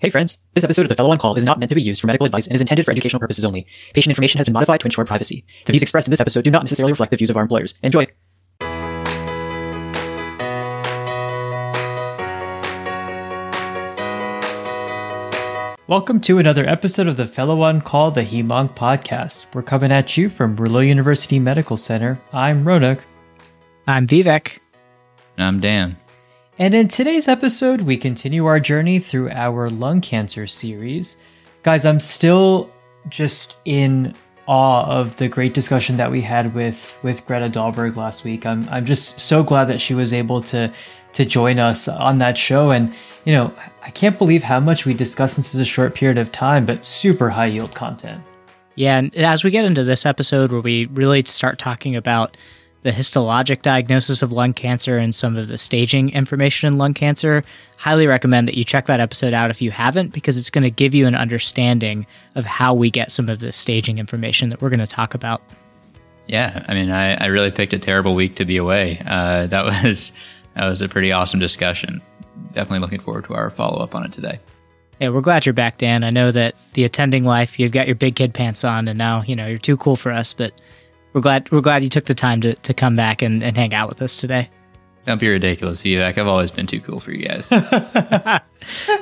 Hey friends, this episode of the Fellow on Call is not meant to be used for medical advice and is intended for educational purposes only. Patient information has been modified to ensure privacy. The views expressed in this episode do not necessarily reflect the views of our employers. Enjoy! Welcome to another episode of the Fellow on Call, the HEMONC podcast. We're coming at you from Brule University Medical Center. I'm Ronak. I'm Vivek. And I'm Dan. And in today's episode, we continue our journey through our lung cancer series. Guys, I'm still just in awe of the great discussion that we had with with Greta Dahlberg last week. I'm I'm just so glad that she was able to to join us on that show and you know, I can't believe how much we discussed in such a short period of time, but super high yield content. Yeah, and as we get into this episode where we really start talking about the histologic diagnosis of lung cancer and some of the staging information in lung cancer, highly recommend that you check that episode out if you haven't, because it's going to give you an understanding of how we get some of the staging information that we're going to talk about. Yeah, I mean, I, I really picked a terrible week to be away. Uh, that was that was a pretty awesome discussion. Definitely looking forward to our follow up on it today. Yeah, we're glad you're back, Dan. I know that the attending life, you've got your big kid pants on, and now you know you're too cool for us, but we're glad we're glad you took the time to, to come back and, and hang out with us today. Don't be ridiculous, Vivek. I've always been too cool for you guys.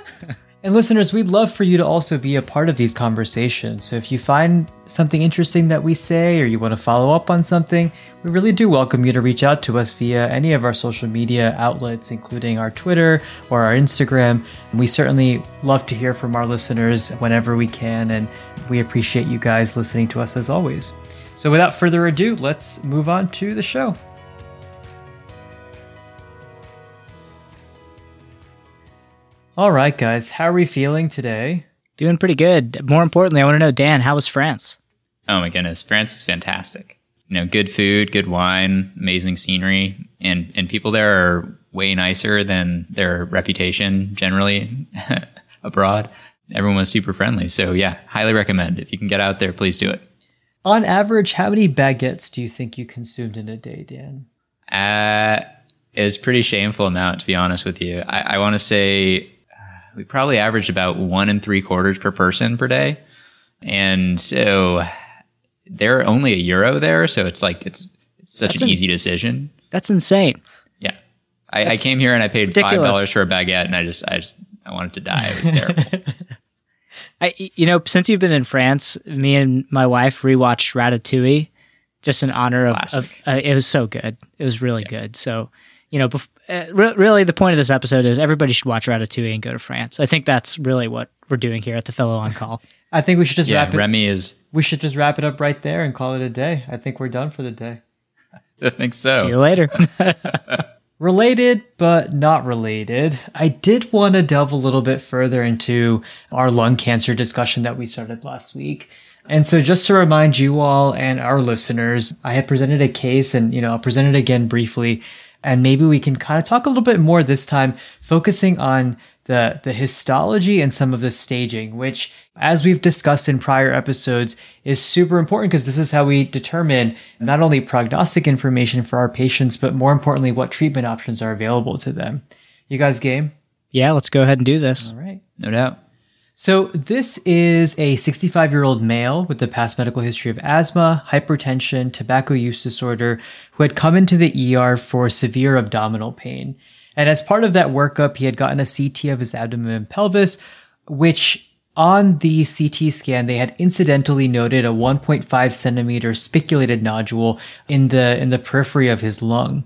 and listeners, we'd love for you to also be a part of these conversations. So if you find something interesting that we say or you want to follow up on something, we really do welcome you to reach out to us via any of our social media outlets, including our Twitter or our Instagram. We certainly love to hear from our listeners whenever we can, and we appreciate you guys listening to us as always. So without further ado, let's move on to the show. All right, guys, how are we feeling today? Doing pretty good. More importantly, I want to know, Dan, how was France? Oh my goodness, France is fantastic. You know, good food, good wine, amazing scenery, and and people there are way nicer than their reputation generally abroad. Everyone was super friendly. So yeah, highly recommend. If you can get out there, please do it. On average, how many baguettes do you think you consumed in a day, Dan? Uh, it's pretty shameful amount, to be honest with you. I, I want to say we probably averaged about one and three quarters per person per day. And so they're only a euro there. So it's like, it's, it's such that's an, an easy decision. That's insane. Yeah. I, I came here and I paid $5 for a baguette and I just, I just, I wanted to die. It was terrible. I, you know, since you've been in France, me and my wife rewatched Ratatouille, just in honor of. of uh, it was so good. It was really yeah. good. So, you know, bef- uh, re- really, the point of this episode is everybody should watch Ratatouille and go to France. I think that's really what we're doing here at the Fellow on Call. I think we should just yeah, wrap it. Remy is. We should just wrap it up right there and call it a day. I think we're done for the day. I think so. See you later. Related, but not related, I did want to delve a little bit further into our lung cancer discussion that we started last week. And so just to remind you all and our listeners, I had presented a case and, you know, I'll present it again briefly. And maybe we can kind of talk a little bit more this time, focusing on the, the histology and some of the staging, which, as we've discussed in prior episodes, is super important because this is how we determine not only prognostic information for our patients, but more importantly, what treatment options are available to them. You guys game? Yeah, let's go ahead and do this. All right. No doubt. So, this is a 65 year old male with a past medical history of asthma, hypertension, tobacco use disorder, who had come into the ER for severe abdominal pain. And as part of that workup, he had gotten a CT of his abdomen and pelvis, which on the CT scan, they had incidentally noted a 1.5 centimeter spiculated nodule in the, in the periphery of his lung.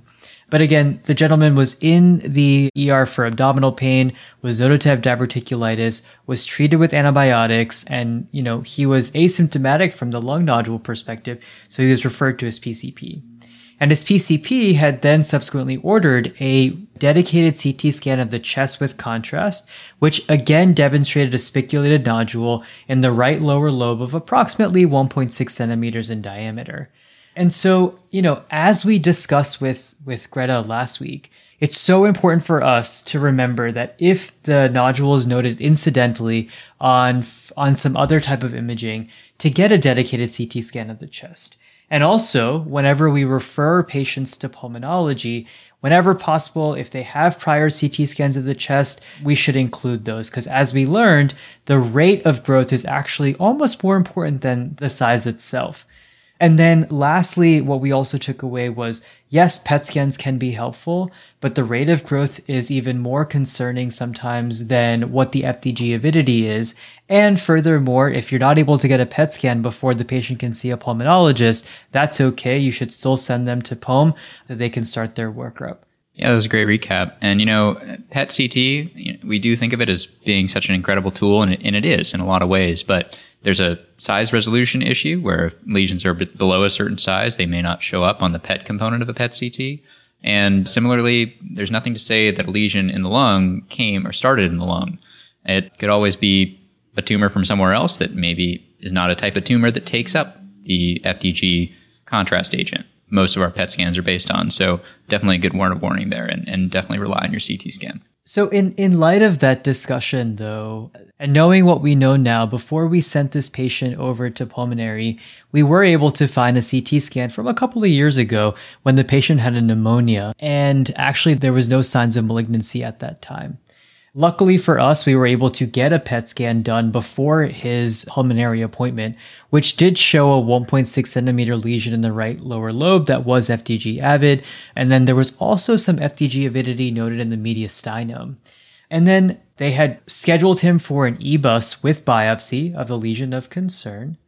But again, the gentleman was in the ER for abdominal pain, was noted to have diverticulitis, was treated with antibiotics, and, you know, he was asymptomatic from the lung nodule perspective, so he was referred to his PCP. And his PCP had then subsequently ordered a dedicated CT scan of the chest with contrast, which again demonstrated a spiculated nodule in the right lower lobe of approximately 1.6 centimeters in diameter. And so, you know, as we discussed with, with Greta last week, it's so important for us to remember that if the nodule is noted incidentally on, on some other type of imaging, to get a dedicated CT scan of the chest. And also, whenever we refer patients to pulmonology, whenever possible, if they have prior CT scans of the chest, we should include those because as we learned, the rate of growth is actually almost more important than the size itself. And then lastly, what we also took away was yes, PET scans can be helpful, but the rate of growth is even more concerning sometimes than what the FDG avidity is. And furthermore, if you're not able to get a PET scan before the patient can see a pulmonologist, that's okay. You should still send them to Pulm so they can start their workup. Yeah, that was a great recap. And you know, PET CT, we do think of it as being such an incredible tool, and it, and it is in a lot of ways. But there's a size resolution issue where if lesions are below a certain size, they may not show up on the PET component of a PET CT. And similarly, there's nothing to say that a lesion in the lung came or started in the lung. It could always be a tumor from somewhere else that maybe is not a type of tumor that takes up the FDG contrast agent. Most of our PET scans are based on. So definitely a good word of warning there and, and definitely rely on your CT scan. So in, in light of that discussion though, and knowing what we know now, before we sent this patient over to pulmonary, we were able to find a CT scan from a couple of years ago when the patient had a pneumonia. And actually there was no signs of malignancy at that time. Luckily for us, we were able to get a PET scan done before his pulmonary appointment, which did show a 1.6 centimeter lesion in the right lower lobe that was FDG avid. And then there was also some FDG avidity noted in the mediastinum. And then they had scheduled him for an EBUS with biopsy of the lesion of concern.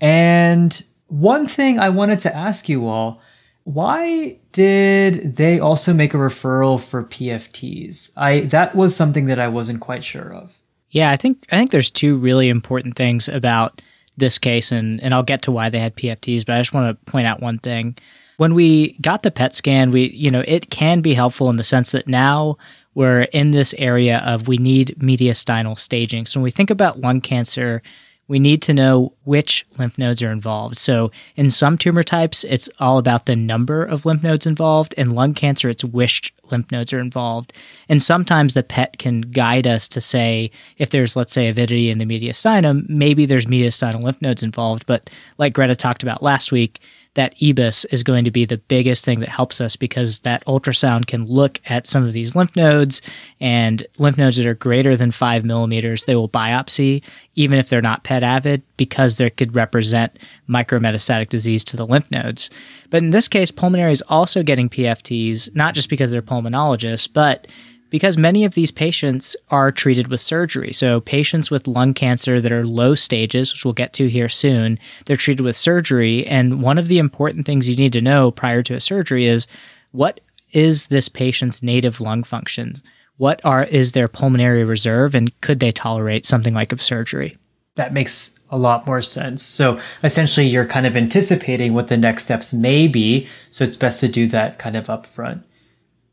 And one thing I wanted to ask you all why did they also make a referral for PFTs? I that was something that I wasn't quite sure of. Yeah, I think I think there's two really important things about this case and and I'll get to why they had PFTs, but I just want to point out one thing. When we got the PET scan, we you know, it can be helpful in the sense that now we're in this area of we need mediastinal staging. So when we think about lung cancer, we need to know which lymph nodes are involved. So, in some tumor types, it's all about the number of lymph nodes involved. In lung cancer, it's which lymph nodes are involved. And sometimes the PET can guide us to say if there's, let's say, avidity in the mediastinum, maybe there's mediastinal lymph nodes involved. But like Greta talked about last week, that EBUS is going to be the biggest thing that helps us because that ultrasound can look at some of these lymph nodes and lymph nodes that are greater than five millimeters, they will biopsy, even if they're not PET avid, because they could represent micrometastatic disease to the lymph nodes. But in this case, pulmonary is also getting PFTs, not just because they're pulmonologists, but because many of these patients are treated with surgery. So, patients with lung cancer that are low stages, which we'll get to here soon, they're treated with surgery. And one of the important things you need to know prior to a surgery is what is this patient's native lung functions? What are is their pulmonary reserve and could they tolerate something like a surgery? That makes a lot more sense. So essentially you're kind of anticipating what the next steps may be, so it's best to do that kind of upfront.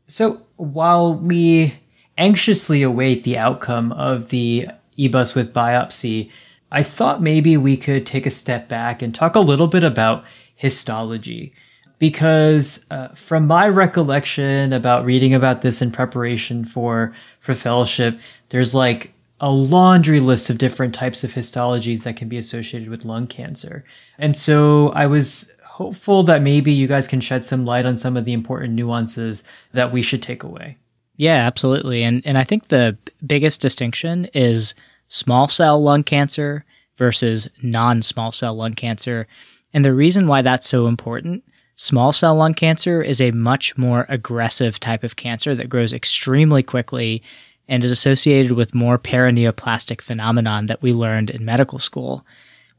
So while we anxiously await the outcome of the EBUS with biopsy, I thought maybe we could take a step back and talk a little bit about histology. Because uh, from my recollection about reading about this in preparation for, for fellowship, there's like a laundry list of different types of histologies that can be associated with lung cancer. And so I was hopeful that maybe you guys can shed some light on some of the important nuances that we should take away. Yeah, absolutely. And and I think the biggest distinction is small cell lung cancer versus non-small cell lung cancer. And the reason why that's so important, small cell lung cancer is a much more aggressive type of cancer that grows extremely quickly and is associated with more paraneoplastic phenomenon that we learned in medical school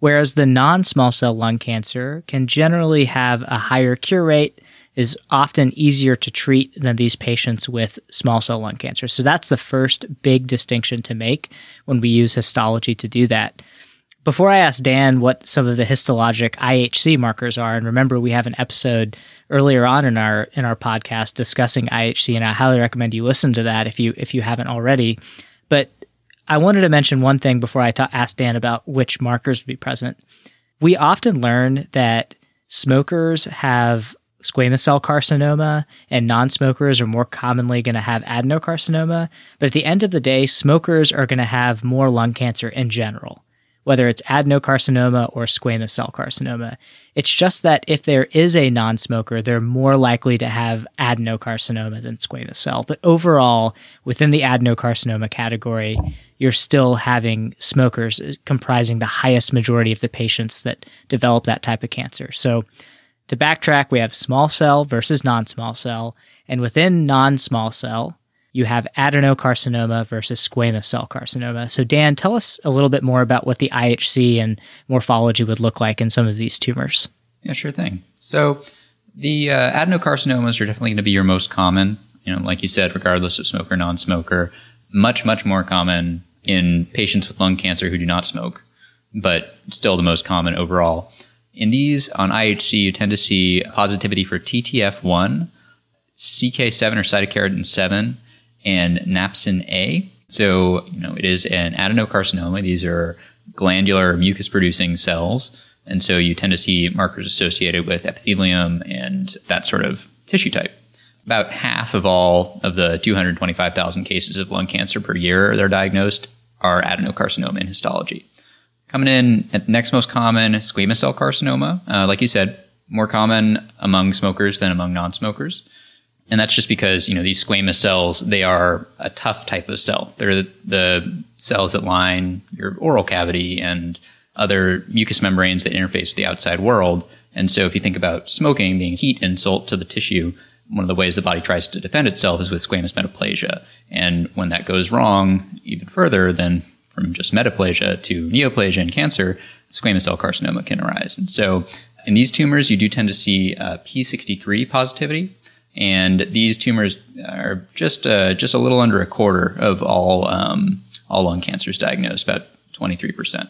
whereas the non small cell lung cancer can generally have a higher cure rate, is often easier to treat than these patients with small cell lung cancer. So that's the first big distinction to make when we use histology to do that. Before I ask Dan what some of the histologic IHC markers are, and remember we have an episode earlier on in our in our podcast discussing IHC, and I highly recommend you listen to that if you if you haven't already. But I wanted to mention one thing before I ta- asked Dan about which markers would be present. We often learn that smokers have squamous cell carcinoma and non smokers are more commonly going to have adenocarcinoma. But at the end of the day, smokers are going to have more lung cancer in general. whether it's adenocarcinoma or squamous cell carcinoma. It's just that if there is a non smoker, they're more likely to have adenocarcinoma than squamous cell. But overall, within the adenocarcinoma category, you're still having smokers comprising the highest majority of the patients that develop that type of cancer. So, to backtrack, we have small cell versus non small cell. And within non small cell, you have adenocarcinoma versus squamous cell carcinoma. So, Dan, tell us a little bit more about what the IHC and morphology would look like in some of these tumors. Yeah, sure thing. So, the uh, adenocarcinomas are definitely going to be your most common. You know, like you said, regardless of smoker, non-smoker, much, much more common in patients with lung cancer who do not smoke, but still the most common overall. In these, on IHC, you tend to see positivity for TTF1, CK7 or cytokeratin 7, and napsin A. So, you know, it is an adenocarcinoma. These are glandular mucus producing cells. And so you tend to see markers associated with epithelium and that sort of tissue type. About half of all of the 225,000 cases of lung cancer per year that are diagnosed are adenocarcinoma in histology. Coming in at next most common, squamous cell carcinoma. Uh, like you said, more common among smokers than among non-smokers. And that's just because, you know, these squamous cells, they are a tough type of cell. They're the, the cells that line your oral cavity and other mucous membranes that interface with the outside world. And so if you think about smoking being heat insult to the tissue, one of the ways the body tries to defend itself is with squamous metaplasia. And when that goes wrong even further, then from just metaplasia to neoplasia and cancer, squamous cell carcinoma can arise. And so in these tumors, you do tend to see uh, P63 positivity. And these tumors are just uh, just a little under a quarter of all um, all lung cancers diagnosed, about 23%.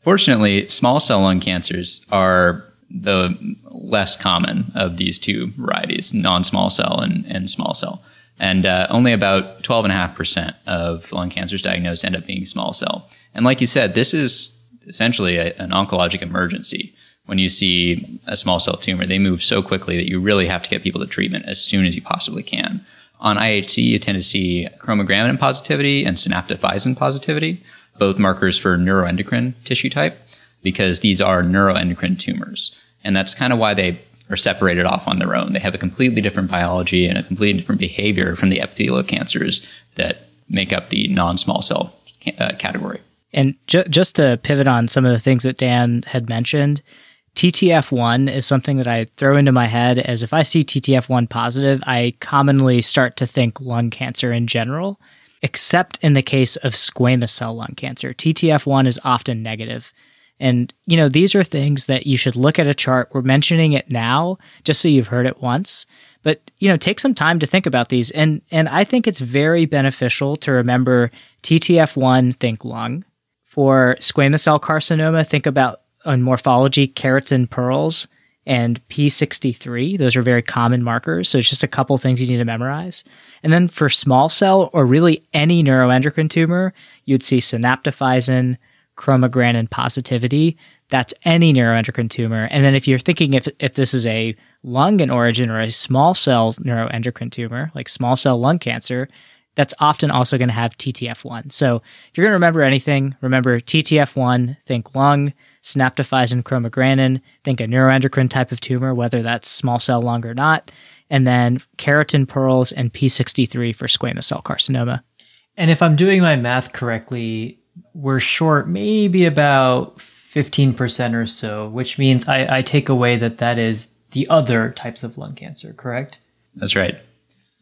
Fortunately, small cell lung cancers are the less common of these two varieties, non-small cell and, and small cell. And uh, only about 12.5% of lung cancers diagnosed end up being small cell. And like you said, this is essentially a, an oncologic emergency when you see a small cell tumor, they move so quickly that you really have to get people to treatment as soon as you possibly can. On IHC, you tend to see chromogranin positivity and synaptophysin positivity, both markers for neuroendocrine tissue type, because these are neuroendocrine tumors. And that's kind of why they are separated off on their own. They have a completely different biology and a completely different behavior from the epithelial cancers that make up the non small cell uh, category. And ju- just to pivot on some of the things that Dan had mentioned, TTF1 is something that I throw into my head as if I see TTF1 positive, I commonly start to think lung cancer in general, except in the case of squamous cell lung cancer. TTF1 is often negative. And, you know, these are things that you should look at a chart. We're mentioning it now just so you've heard it once. But, you know, take some time to think about these. And and I think it's very beneficial to remember TTF1, think lung. For squamous cell carcinoma, think about on morphology, keratin pearls and P63. Those are very common markers. So it's just a couple things you need to memorize. And then for small cell or really any neuroendocrine tumor, you'd see synaptophysin, chromogranin positivity. That's any neuroendocrine tumor. And then if you're thinking if, if this is a lung in origin or a small cell neuroendocrine tumor, like small cell lung cancer, that's often also going to have TTF1. So if you're going to remember anything, remember TTF1, think lung, synaptophysin chromogranin, think a neuroendocrine type of tumor, whether that's small cell lung or not, and then keratin pearls and P63 for squamous cell carcinoma. And if I'm doing my math correctly, we're short maybe about 15% or so, which means I, I take away that that is the other types of lung cancer, correct? That's right.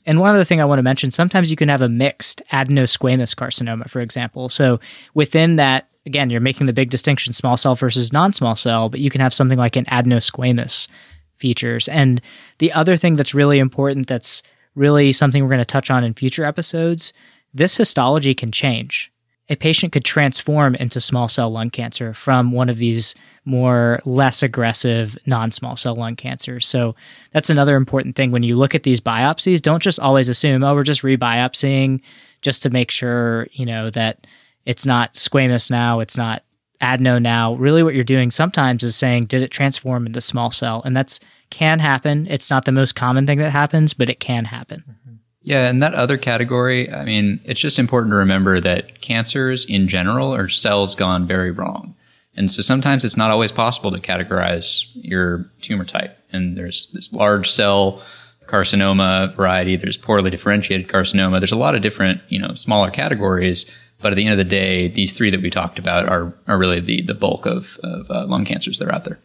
And one other thing I want to mention sometimes you can have a mixed adenosquamous carcinoma, for example. So within that again, you're making the big distinction small cell versus non small cell, but you can have something like an adenosquamous features. And the other thing that's really important, that's really something we're going to touch on in future episodes, this histology can change. A patient could transform into small cell lung cancer from one of these more less aggressive non small cell lung cancers. So that's another important thing. When you look at these biopsies, don't just always assume, oh, we're just rebiopsying just to make sure, you know, that it's not squamous now, it's not adeno now. Really, what you're doing sometimes is saying, did it transform into small cell? And that's can happen. It's not the most common thing that happens, but it can happen. Mm-hmm. Yeah, and that other category, I mean, it's just important to remember that cancers in general are cells gone very wrong. And so sometimes it's not always possible to categorize your tumor type. And there's this large cell carcinoma variety. There's poorly differentiated carcinoma. There's a lot of different, you know, smaller categories. But at the end of the day, these three that we talked about are, are really the, the bulk of, of uh, lung cancers that are out there.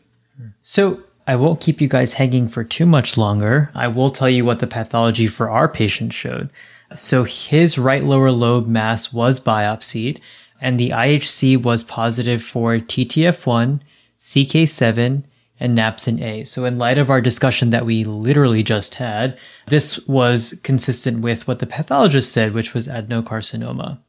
So I won't keep you guys hanging for too much longer. I will tell you what the pathology for our patient showed. So his right lower lobe mass was biopsied and the IHC was positive for TTF1, CK7, and napsin A. So in light of our discussion that we literally just had, this was consistent with what the pathologist said, which was adenocarcinoma.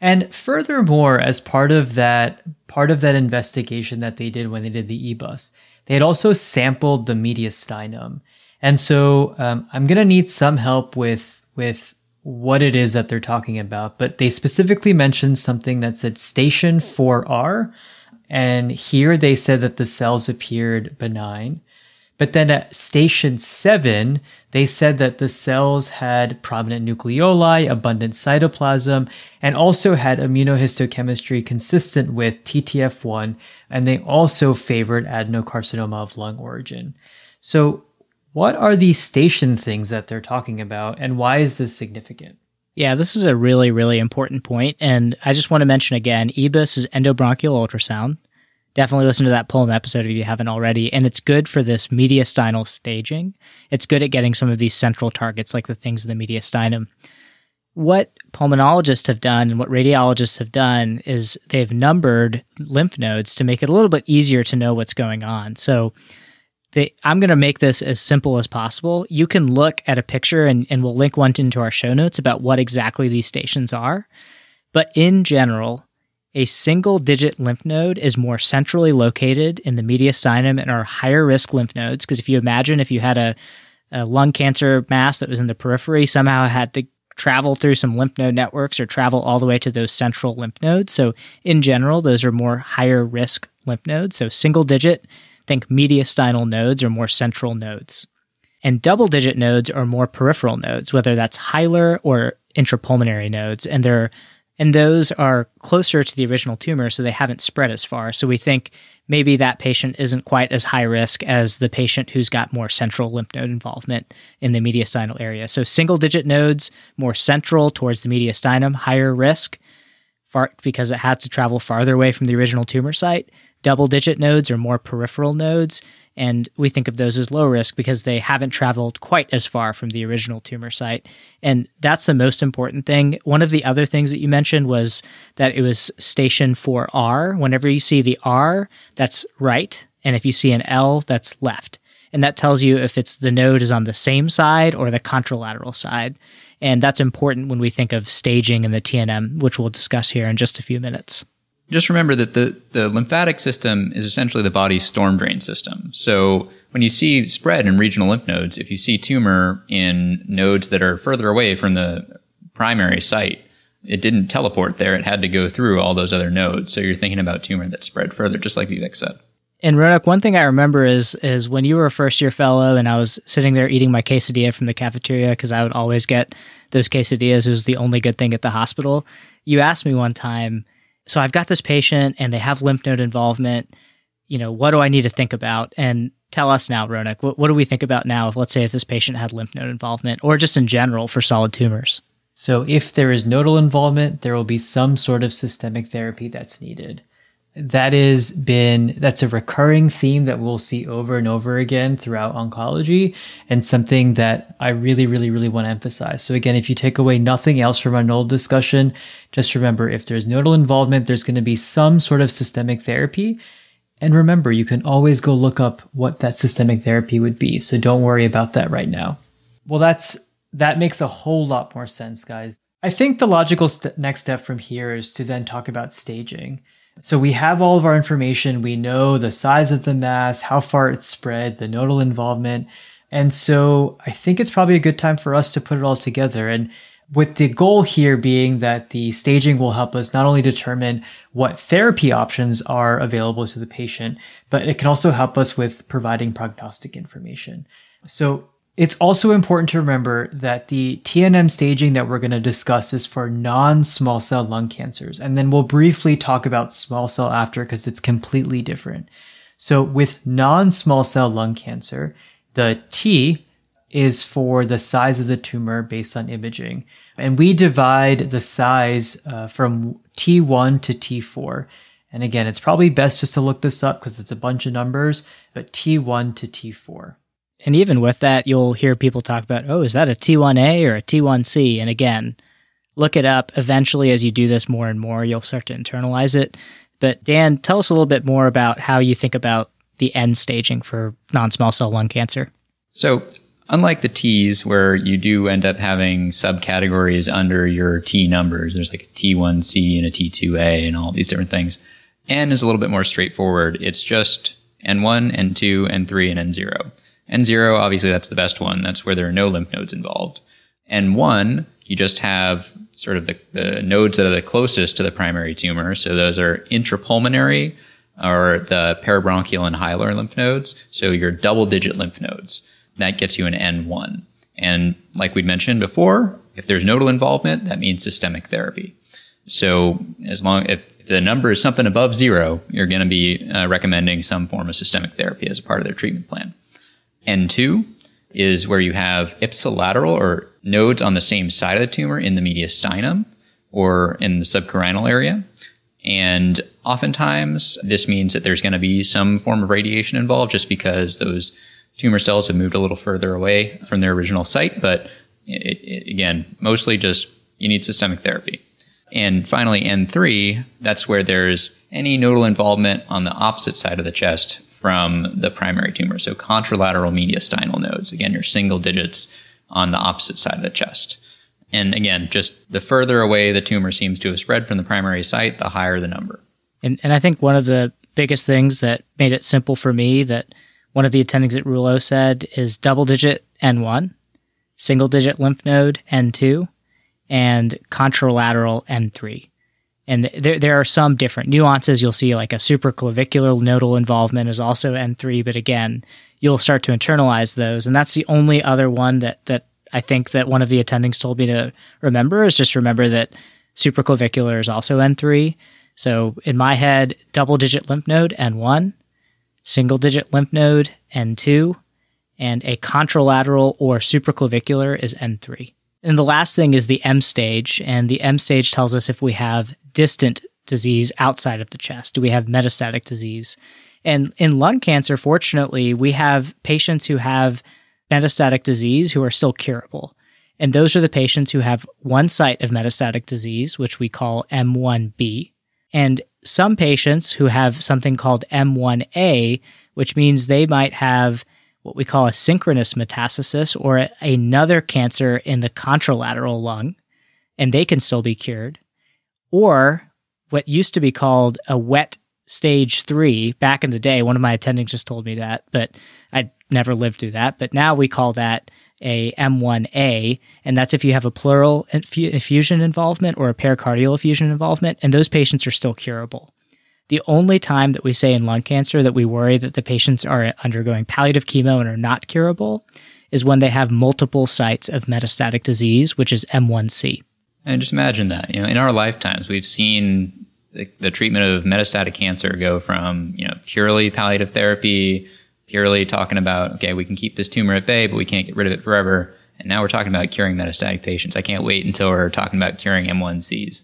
And furthermore, as part of that, part of that investigation that they did when they did the EBUS, they had also sampled the mediastinum. And so um, I'm going to need some help with, with what it is that they're talking about, but they specifically mentioned something that said station 4R. And here they said that the cells appeared benign. But then at station 7, they said that the cells had prominent nucleoli, abundant cytoplasm, and also had immunohistochemistry consistent with TTF1, and they also favored adenocarcinoma of lung origin. So what are these station things that they're talking about, and why is this significant? Yeah, this is a really, really important point, and I just want to mention again, EBUS is endobronchial ultrasound. Definitely listen to that Pulm episode if you haven't already, and it's good for this mediastinal staging. It's good at getting some of these central targets, like the things in the mediastinum. What pulmonologists have done and what radiologists have done is they've numbered lymph nodes to make it a little bit easier to know what's going on. So they, I'm going to make this as simple as possible. You can look at a picture and, and we'll link one into our show notes about what exactly these stations are. But in general, a single digit lymph node is more centrally located in the mediastinum and are higher risk lymph nodes. Because if you imagine if you had a, a lung cancer mass that was in the periphery, somehow had to travel through some lymph node networks or travel all the way to those central lymph nodes. So in general, those are more higher risk lymph nodes. So single digit think mediastinal nodes are more central nodes. And double digit nodes are more peripheral nodes, whether that's hilar or intrapulmonary nodes. And they're and those are closer to the original tumor, so they haven't spread as far. So we think maybe that patient isn't quite as high risk as the patient who's got more central lymph node involvement in the mediastinal area. So single digit nodes, more central towards the mediastinum, higher risk far, because it has to travel farther away from the original tumor site. Double digit nodes are more peripheral nodes, and we think of those as low risk because they haven't traveled quite as far from the original tumor site. And that's the most important thing. One of the other things that you mentioned was that it was station 4R. Whenever you see the R, that's right. And if you see an L, that's left. And that tells you if it's the node is on the same side or the contralateral side. And that's important when we think of staging in the TNM, which we'll discuss here in just a few minutes just remember that the, the lymphatic system is essentially the body's storm drain system. So when you see spread in regional lymph nodes, if you see tumor in nodes that are further away from the primary site, it didn't teleport there. It had to go through all those other nodes. So you're thinking about tumor that spread further, just like Vivek said. And Ronak, one thing I remember is is when you were a first year fellow and I was sitting there eating my quesadilla from the cafeteria because I would always get those quesadillas. It was the only good thing at the hospital. You asked me one time, so I've got this patient and they have lymph node involvement. You know, what do I need to think about? And tell us now, Ronak, what, what do we think about now if, let's say, if this patient had lymph node involvement or just in general for solid tumors? So if there is nodal involvement, there will be some sort of systemic therapy that's needed that has been that's a recurring theme that we'll see over and over again throughout oncology and something that I really really really want to emphasize. So again, if you take away nothing else from our nodal discussion, just remember if there's nodal involvement, there's going to be some sort of systemic therapy. And remember, you can always go look up what that systemic therapy would be. So don't worry about that right now. Well, that's that makes a whole lot more sense, guys. I think the logical st- next step from here is to then talk about staging. So we have all of our information. We know the size of the mass, how far it's spread, the nodal involvement. And so I think it's probably a good time for us to put it all together. And with the goal here being that the staging will help us not only determine what therapy options are available to the patient, but it can also help us with providing prognostic information. So It's also important to remember that the TNM staging that we're going to discuss is for non small cell lung cancers. And then we'll briefly talk about small cell after because it's completely different. So with non small cell lung cancer, the T is for the size of the tumor based on imaging. And we divide the size uh, from T1 to T4. And again, it's probably best just to look this up because it's a bunch of numbers, but T1 to T4. And even with that, you'll hear people talk about, oh, is that a T1A or a T1C? And again, look it up. Eventually, as you do this more and more, you'll start to internalize it. But Dan, tell us a little bit more about how you think about the N staging for non small cell lung cancer. So, unlike the T's, where you do end up having subcategories under your T numbers, there's like a T1C and a T2A and all these different things. N is a little bit more straightforward. It's just N1, N2, N3, and N0. N0, obviously, that's the best one. That's where there are no lymph nodes involved. N1, you just have sort of the, the nodes that are the closest to the primary tumor. So those are intrapulmonary or the peribronchial and hilar lymph nodes. So your double digit lymph nodes. That gets you an N1. And like we'd mentioned before, if there's nodal involvement, that means systemic therapy. So as long if the number is something above zero, you're going to be uh, recommending some form of systemic therapy as a part of their treatment plan. N2 is where you have ipsilateral or nodes on the same side of the tumor in the mediastinum or in the subcarinal area. And oftentimes this means that there's going to be some form of radiation involved just because those tumor cells have moved a little further away from their original site. But it, it, again, mostly just you need systemic therapy. And finally, N3, that's where there's any nodal involvement on the opposite side of the chest from the primary tumor. So contralateral mediastinal nodes. Again, your single digits on the opposite side of the chest. And again, just the further away the tumor seems to have spread from the primary site, the higher the number. And, and I think one of the biggest things that made it simple for me that one of the attendings at Rouleau said is double digit N1, single digit lymph node N2, and contralateral N3. And there, there are some different nuances. You'll see like a supraclavicular nodal involvement is also N3, but again, you'll start to internalize those. And that's the only other one that, that I think that one of the attendings told me to remember is just remember that supraclavicular is also N3. So in my head, double digit lymph node N1, single digit lymph node N2, and a contralateral or supraclavicular is N3. And the last thing is the M stage. And the M stage tells us if we have distant disease outside of the chest. Do we have metastatic disease? And in lung cancer, fortunately, we have patients who have metastatic disease who are still curable. And those are the patients who have one site of metastatic disease, which we call M1B. And some patients who have something called M1A, which means they might have what we call a synchronous metastasis or another cancer in the contralateral lung, and they can still be cured. Or what used to be called a wet stage three back in the day. One of my attendings just told me that, but I never lived through that. But now we call that a M1A, and that's if you have a pleural effusion involvement or a pericardial effusion involvement, and those patients are still curable. The only time that we say in lung cancer that we worry that the patients are undergoing palliative chemo and are not curable is when they have multiple sites of metastatic disease, which is M1C. And just imagine that, you know, in our lifetimes, we've seen the, the treatment of metastatic cancer go from, you know, purely palliative therapy, purely talking about, okay, we can keep this tumor at bay, but we can't get rid of it forever. And now we're talking about curing metastatic patients. I can't wait until we're talking about curing M1Cs.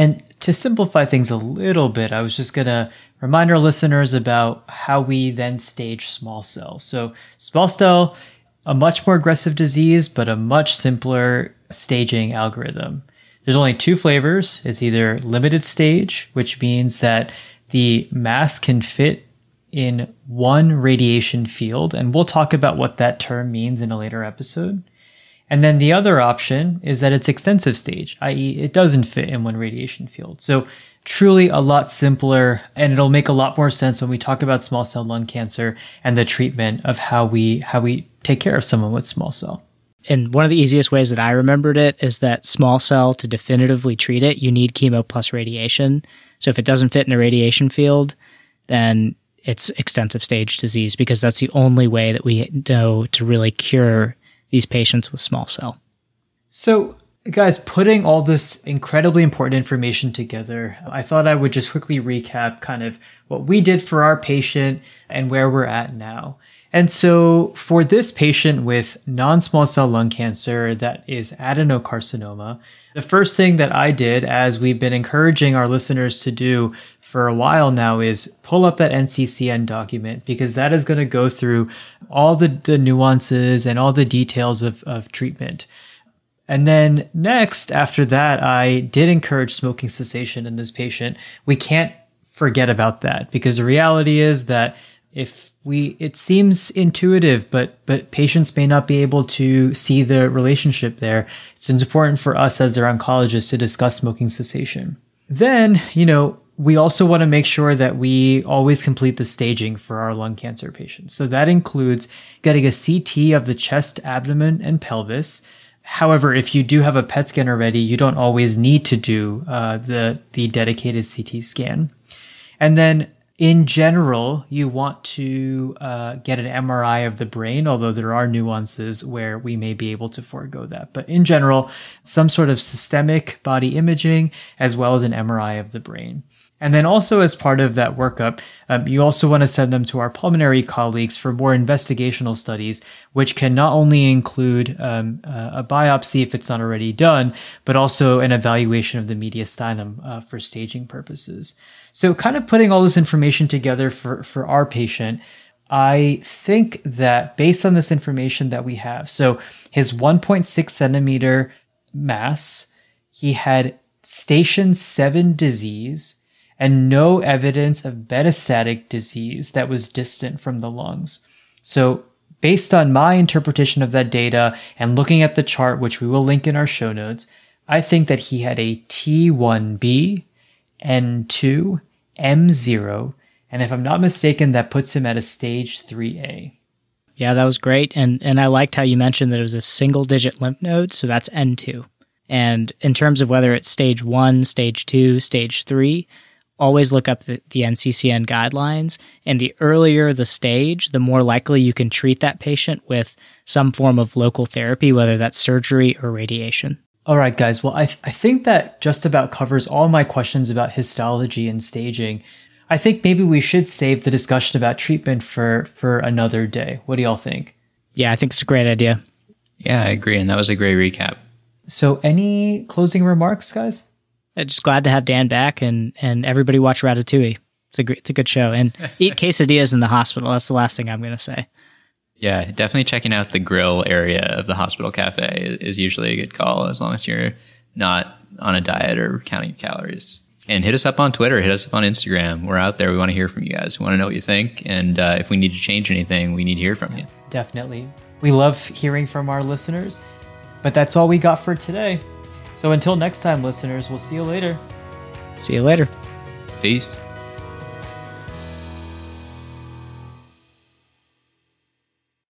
And to simplify things a little bit, I was just going to remind our listeners about how we then stage small cell. So, small cell, a much more aggressive disease, but a much simpler staging algorithm. There's only two flavors. It's either limited stage, which means that the mass can fit in one radiation field. And we'll talk about what that term means in a later episode. And then the other option is that it's extensive stage, i.e., it doesn't fit in one radiation field. So truly a lot simpler, and it'll make a lot more sense when we talk about small cell lung cancer and the treatment of how we how we take care of someone with small cell. And one of the easiest ways that I remembered it is that small cell to definitively treat it, you need chemo plus radiation. So if it doesn't fit in a radiation field, then it's extensive stage disease because that's the only way that we know to really cure these patients with small cell. So, guys, putting all this incredibly important information together, I thought I would just quickly recap kind of what we did for our patient and where we're at now. And so for this patient with non-small cell lung cancer that is adenocarcinoma, the first thing that I did, as we've been encouraging our listeners to do for a while now, is pull up that NCCN document because that is going to go through all the, the nuances and all the details of, of treatment. And then next, after that, I did encourage smoking cessation in this patient. We can't forget about that because the reality is that if we it seems intuitive but but patients may not be able to see the relationship there. It's important for us as their oncologists to discuss smoking cessation. Then you know we also want to make sure that we always complete the staging for our lung cancer patients. So that includes getting a ct of the chest abdomen and pelvis. However, if you do have a PET scan already, you don't always need to do uh, the the dedicated CT scan. And then in general, you want to uh, get an MRI of the brain, although there are nuances where we may be able to forego that. But in general, some sort of systemic body imaging as well as an MRI of the brain. And then also as part of that workup, um, you also want to send them to our pulmonary colleagues for more investigational studies, which can not only include um, a biopsy if it's not already done, but also an evaluation of the mediastinum uh, for staging purposes. So kind of putting all this information together for, for our patient, I think that based on this information that we have, so his 1.6 centimeter mass, he had station 7 disease and no evidence of metastatic disease that was distant from the lungs. So based on my interpretation of that data and looking at the chart, which we will link in our show notes, I think that he had a T1B N2, M0, and if I'm not mistaken, that puts him at a stage 3A. Yeah, that was great. And and I liked how you mentioned that it was a single digit lymph node, so that's N2. And in terms of whether it's stage 1, stage 2, stage 3, always look up the, the NCCN guidelines. And the earlier the stage, the more likely you can treat that patient with some form of local therapy, whether that's surgery or radiation. All right, guys. Well, I, th- I think that just about covers all my questions about histology and staging. I think maybe we should save the discussion about treatment for, for another day. What do y'all think? Yeah, I think it's a great idea. Yeah, I agree. And that was a great recap. So, any closing remarks, guys? I'm just glad to have Dan back and, and everybody watch Ratatouille. It's a great, it's a good show. And eat quesadillas in the hospital. That's the last thing I'm going to say. Yeah, definitely checking out the grill area of the hospital cafe is usually a good call as long as you're not on a diet or counting calories. And hit us up on Twitter, hit us up on Instagram. We're out there. We want to hear from you guys. We want to know what you think. And uh, if we need to change anything, we need to hear from you. Definitely. We love hearing from our listeners. But that's all we got for today. So until next time, listeners, we'll see you later. See you later. Peace.